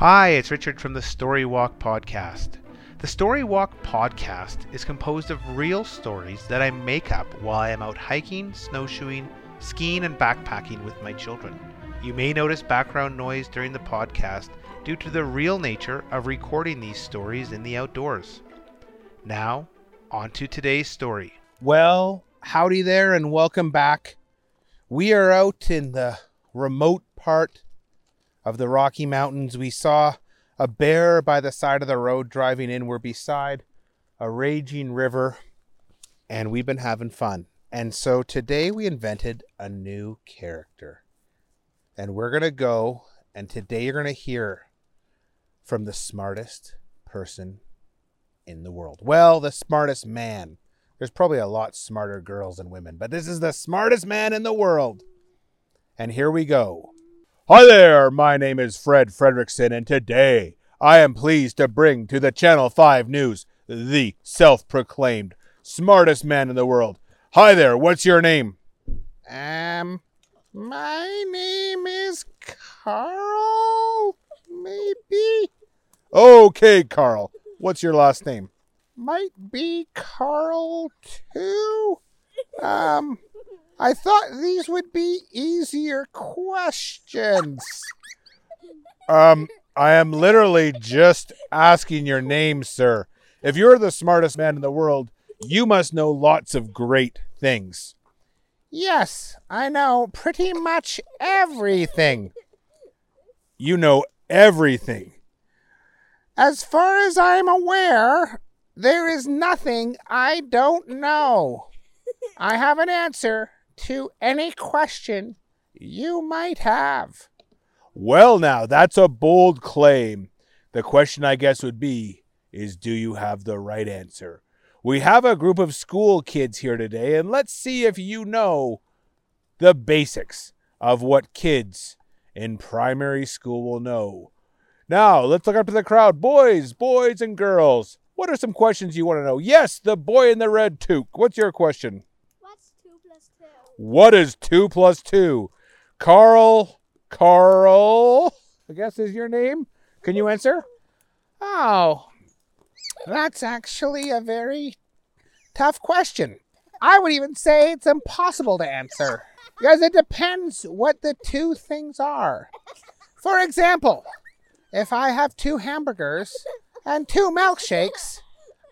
Hi, it's Richard from the Story Walk Podcast. The Story Walk Podcast is composed of real stories that I make up while I am out hiking, snowshoeing, skiing, and backpacking with my children. You may notice background noise during the podcast due to the real nature of recording these stories in the outdoors. Now, on to today's story. Well, howdy there, and welcome back. We are out in the remote part of the Rocky Mountains. We saw a bear by the side of the road driving in. We're beside a raging river, and we've been having fun. And so today we invented a new character. And we're going to go, and today you're going to hear from the smartest person in the world. Well, the smartest man. There's probably a lot smarter girls and women, but this is the smartest man in the world. And here we go. Hi there, my name is Fred Fredrickson, and today I am pleased to bring to the Channel 5 News the self proclaimed smartest man in the world. Hi there, what's your name? Um, my name is Carl, maybe? Okay, Carl. What's your last name? Might be Carl, too. Um, I thought these would be easier questions. Um, I am literally just asking your name, sir. If you're the smartest man in the world, you must know lots of great things. Yes, I know pretty much everything. You know everything. As far as I'm aware, there is nothing I don't know. I have an answer to any question you might have. Well, now, that's a bold claim. The question, I guess, would be is do you have the right answer? We have a group of school kids here today, and let's see if you know the basics of what kids in primary school will know. Now, let's look up to the crowd. Boys, boys, and girls, what are some questions you want to know? Yes, the boy in the red toque. What's your question? What's 2 plus 2? What is 2 plus 2? Carl, Carl, I guess is your name. Can you answer? Oh, that's actually a very tough question. I would even say it's impossible to answer because it depends what the two things are. For example, if I have two hamburgers and two milkshakes,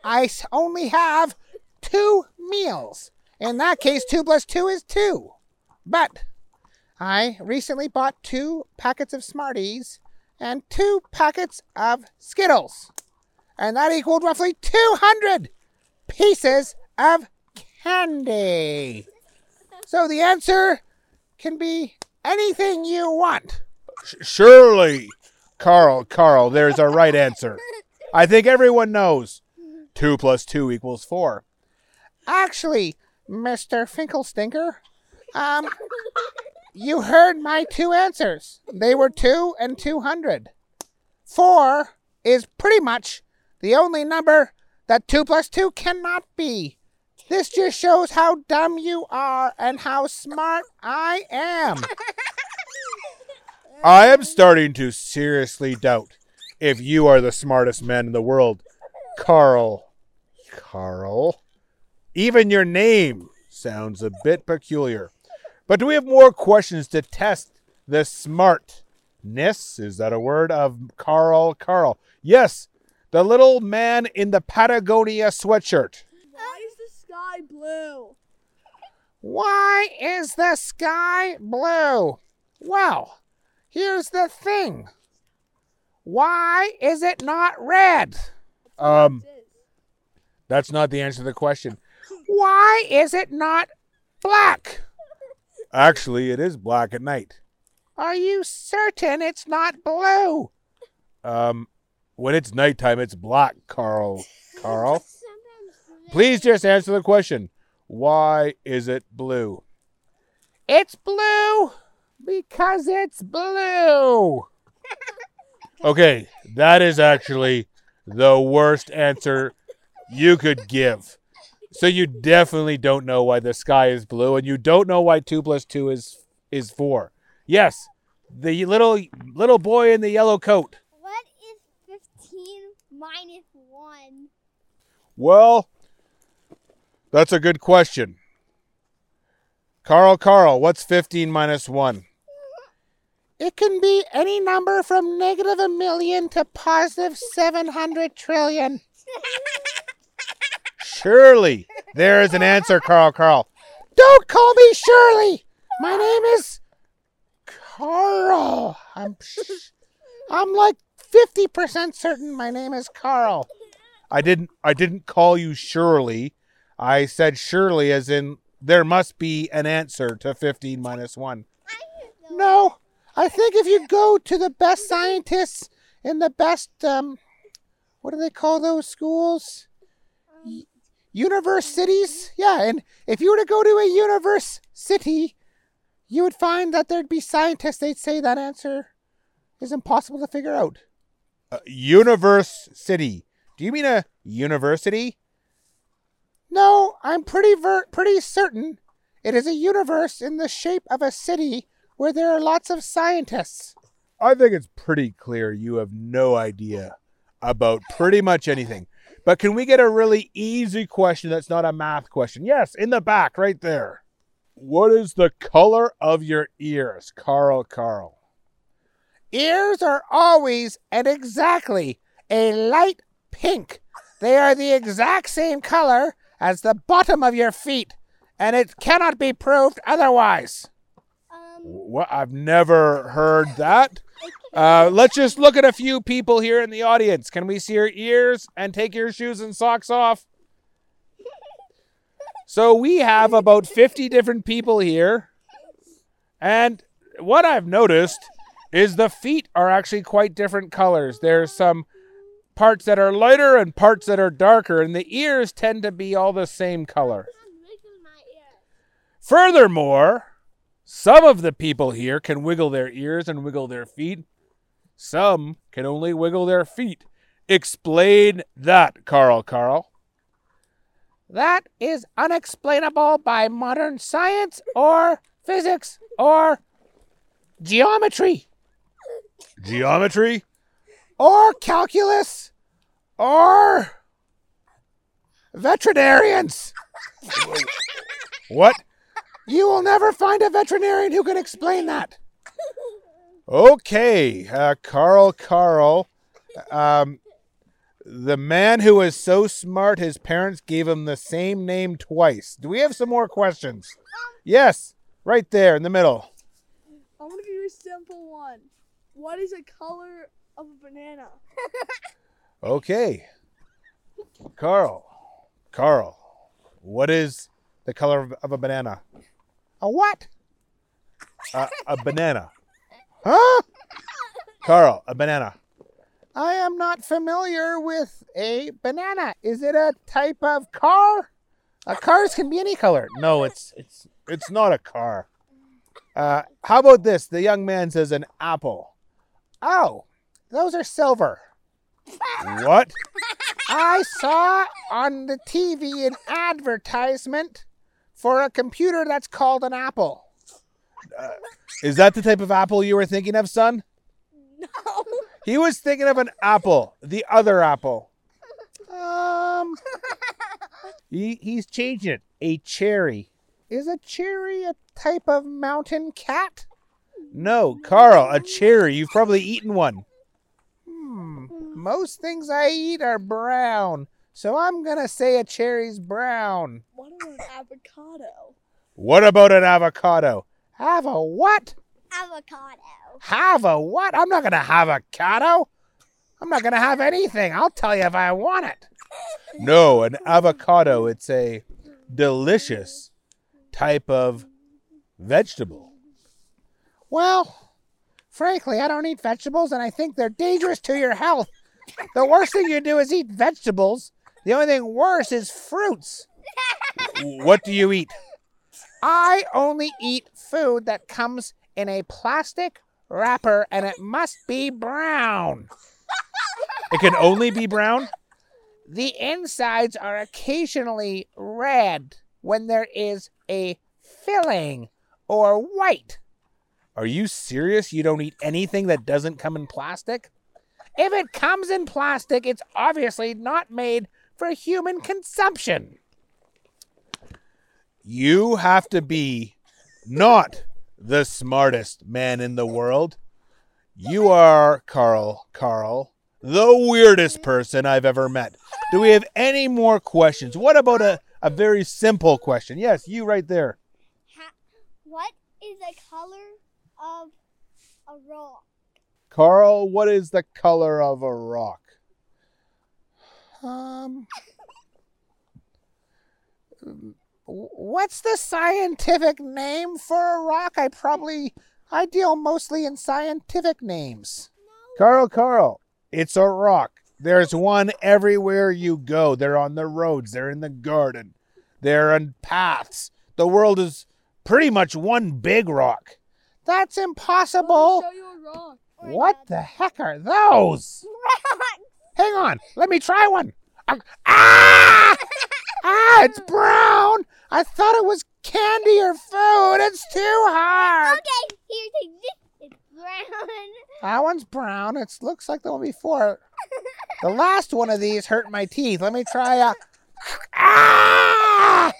I only have two meals. In that case, 2 plus 2 is 2. But I recently bought two packets of Smarties and two packets of Skittles. And that equaled roughly 200 pieces of candy. So the answer can be anything you want. Surely, Carl, Carl, there's a right answer. I think everyone knows 2 plus 2 equals 4. Actually, Mr. Finklestinker, um, you heard my two answers. They were 2 and 200. 4 is pretty much the only number that 2 plus 2 cannot be. This just shows how dumb you are and how smart I am. I am starting to seriously doubt if you are the smartest man in the world. Carl. Carl. Even your name sounds a bit peculiar. But do we have more questions to test the smartness? Is that a word? Of Carl Carl. Yes, the little man in the Patagonia sweatshirt. Why is the sky blue? Why is the sky blue? Well, here's the thing. Why is it not red? Um, that's not the answer to the question. Why is it not black? Actually, it is black at night. Are you certain it's not blue? Um, when it's nighttime, it's black, Carl. Carl? Please just answer the question. Why is it blue? It's blue because it's blue. okay, that is actually the worst answer you could give. So you definitely don't know why the sky is blue, and you don't know why two plus two is is four. Yes, the little little boy in the yellow coat. What is fifteen minus one. Well, that's a good question. Carl, Carl, what's 15 minus 1? It can be any number from negative a million to positive 700 trillion. Surely, there is an answer, Carl, Carl. Don't call me Shirley. My name is Carl. I'm, I'm like 50% certain my name is Carl. I didn't I didn't call you Shirley. I said Shirley as in there must be an answer to 15 minus 1. No. I think if you go to the best scientists in the best um what do they call those schools? Y- Universities? Yeah, and if you were to go to a universe city, you would find that there'd be scientists they'd say that answer is impossible to figure out. Uh, universe city. Do you mean a university? No, I'm pretty ver- pretty certain it is a universe in the shape of a city where there are lots of scientists. I think it's pretty clear you have no idea about pretty much anything. But can we get a really easy question that's not a math question? Yes, in the back, right there. What is the color of your ears, Carl Carl? Ears are always and exactly a light pink. They are the exact same color as the bottom of your feet, and it cannot be proved otherwise. Um, What? I've never heard that. Uh, let's just look at a few people here in the audience. Can we see your ears and take your shoes and socks off? So we have about 50 different people here. And what I've noticed is the feet are actually quite different colors. There's some parts that are lighter and parts that are darker, and the ears tend to be all the same color. Furthermore, some of the people here can wiggle their ears and wiggle their feet. Some can only wiggle their feet. Explain that, Carl Carl. That is unexplainable by modern science or physics or geometry. Geometry? Or calculus? Or veterinarians? what? You will never find a veterinarian who can explain that. Okay, uh, Carl, Carl. Um, the man who is so smart his parents gave him the same name twice. Do we have some more questions? Yes, right there in the middle. I want to do a simple one. What is the color of a banana? Okay. Carl, Carl, what is the color of, of a banana? A what? A, a banana. Huh? Carl, a banana. I am not familiar with a banana. Is it a type of car? A cars can be any color. No, it's it's it's not a car. Uh, how about this? The young man says an apple. Oh, those are silver. What? I saw on the TV an advertisement for a computer that's called an Apple. Uh, is that the type of apple you were thinking of, son? No. He was thinking of an apple, the other apple. Um, he, he's changing it. A cherry. Is a cherry a type of mountain cat? No, Carl, a cherry. You've probably eaten one. Hmm. Most things I eat are brown, so I'm gonna say a cherry's brown. What about an avocado? What about an avocado? Have a what? Avocado. Have a what? I'm not gonna have avocado. I'm not gonna have anything. I'll tell you if I want it. No, an avocado. It's a delicious type of vegetable. Well, frankly, I don't eat vegetables, and I think they're dangerous to your health. The worst thing you do is eat vegetables. The only thing worse is fruits. What do you eat? I only eat food that comes in a plastic wrapper and it must be brown. It can only be brown? The insides are occasionally red when there is a filling or white. Are you serious? You don't eat anything that doesn't come in plastic? If it comes in plastic, it's obviously not made for human consumption. You have to be not the smartest man in the world. You are, Carl, Carl, the weirdest person I've ever met. Do we have any more questions? What about a, a very simple question? Yes, you right there. Ha- what is the color of a rock? Carl, what is the color of a rock? Um, what's the scientific name for a rock? I probably I deal mostly in scientific names. Carl, Carl, it's a rock. There's one everywhere you go. They're on the roads. They're in the garden. They're on paths. The world is pretty much one big rock. That's impossible. show you a rock. What the the heck are those? Hang on, let me try one. Ah! Ah, ah it's brown. I thought it was candy or food. It's too hard. Okay, here, take this. It's brown. That one's brown. It looks like the one before. The last one of these hurt my teeth. Let me try a. Ah!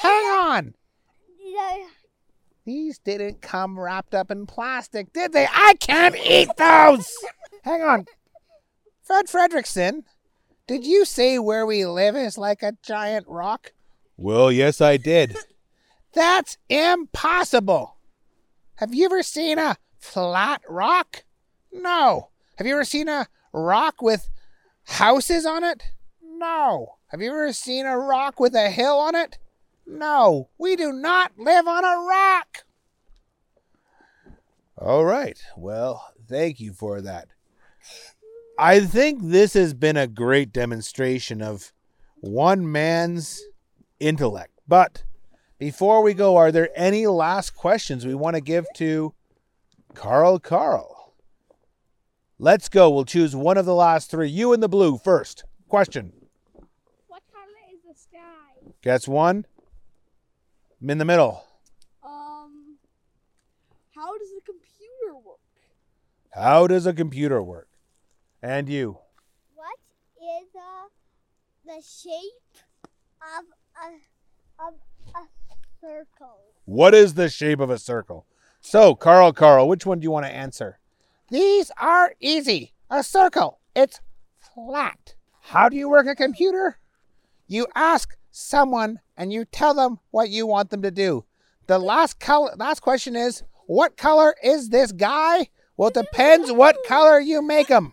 Hang on. These didn't come wrapped up in plastic, did they? I can't eat those. Hang on. Fred Fredrickson, did you say where we live is like a giant rock? Well, yes, I did. That's impossible. Have you ever seen a flat rock? No. Have you ever seen a rock with houses on it? No. Have you ever seen a rock with a hill on it? No, we do not live on a rock. All right. Well, thank you for that. I think this has been a great demonstration of one man's intellect. But before we go, are there any last questions we want to give to Carl Carl? Let's go. We'll choose one of the last three. You in the blue first. Question. what color is the sky? Guess one. I'm in the middle. Um, how does the computer work? How does a computer work? And you. What is uh, the shape of a of a circle? What is the shape of a circle? So, Carl, Carl, which one do you want to answer? These are easy. A circle. It's flat. How do you work a computer? You ask someone and you tell them what you want them to do. The last color last question is, what color is this guy? Well, it depends what color you make him.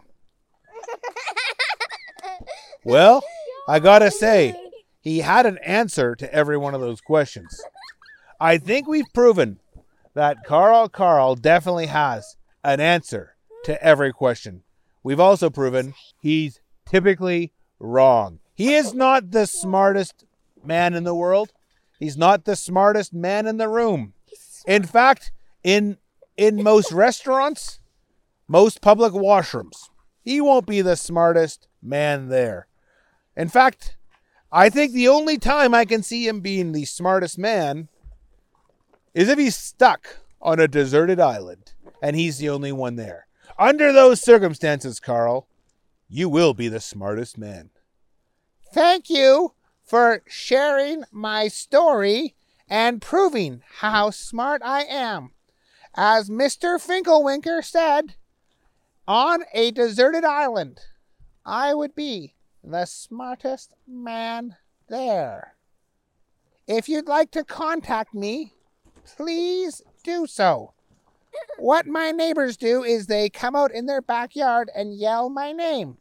Well, I got to say, he had an answer to every one of those questions. I think we've proven that Carl Carl definitely has an answer to every question. We've also proven he's typically wrong. He is not the smartest man in the world. He's not the smartest man in the room. In fact, in in most restaurants, most public washrooms, he won't be the smartest man there. In fact, I think the only time I can see him being the smartest man is if he's stuck on a deserted island and he's the only one there. Under those circumstances, Carl, you will be the smartest man. Thank you for sharing my story and proving how smart I am. As Mr. Finkelwinker said, on a deserted island, I would be the smartest man there. If you'd like to contact me, please do so. What my neighbors do is they come out in their backyard and yell my name.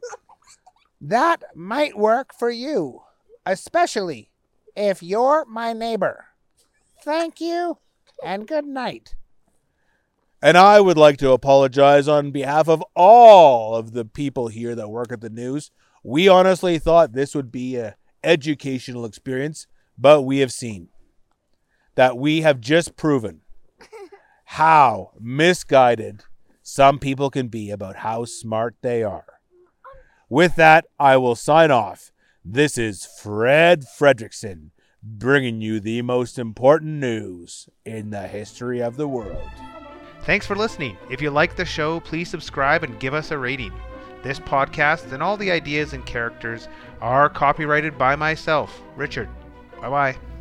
That might work for you, especially if you're my neighbor. Thank you and good night. And I would like to apologize on behalf of all of the people here that work at the news. We honestly thought this would be a educational experience, but we have seen that we have just proven how misguided some people can be about how smart they are. With that, I will sign off. This is Fred Fredrickson bringing you the most important news in the history of the world. Thanks for listening. If you like the show, please subscribe and give us a rating. This podcast and all the ideas and characters are copyrighted by myself, Richard. Bye bye.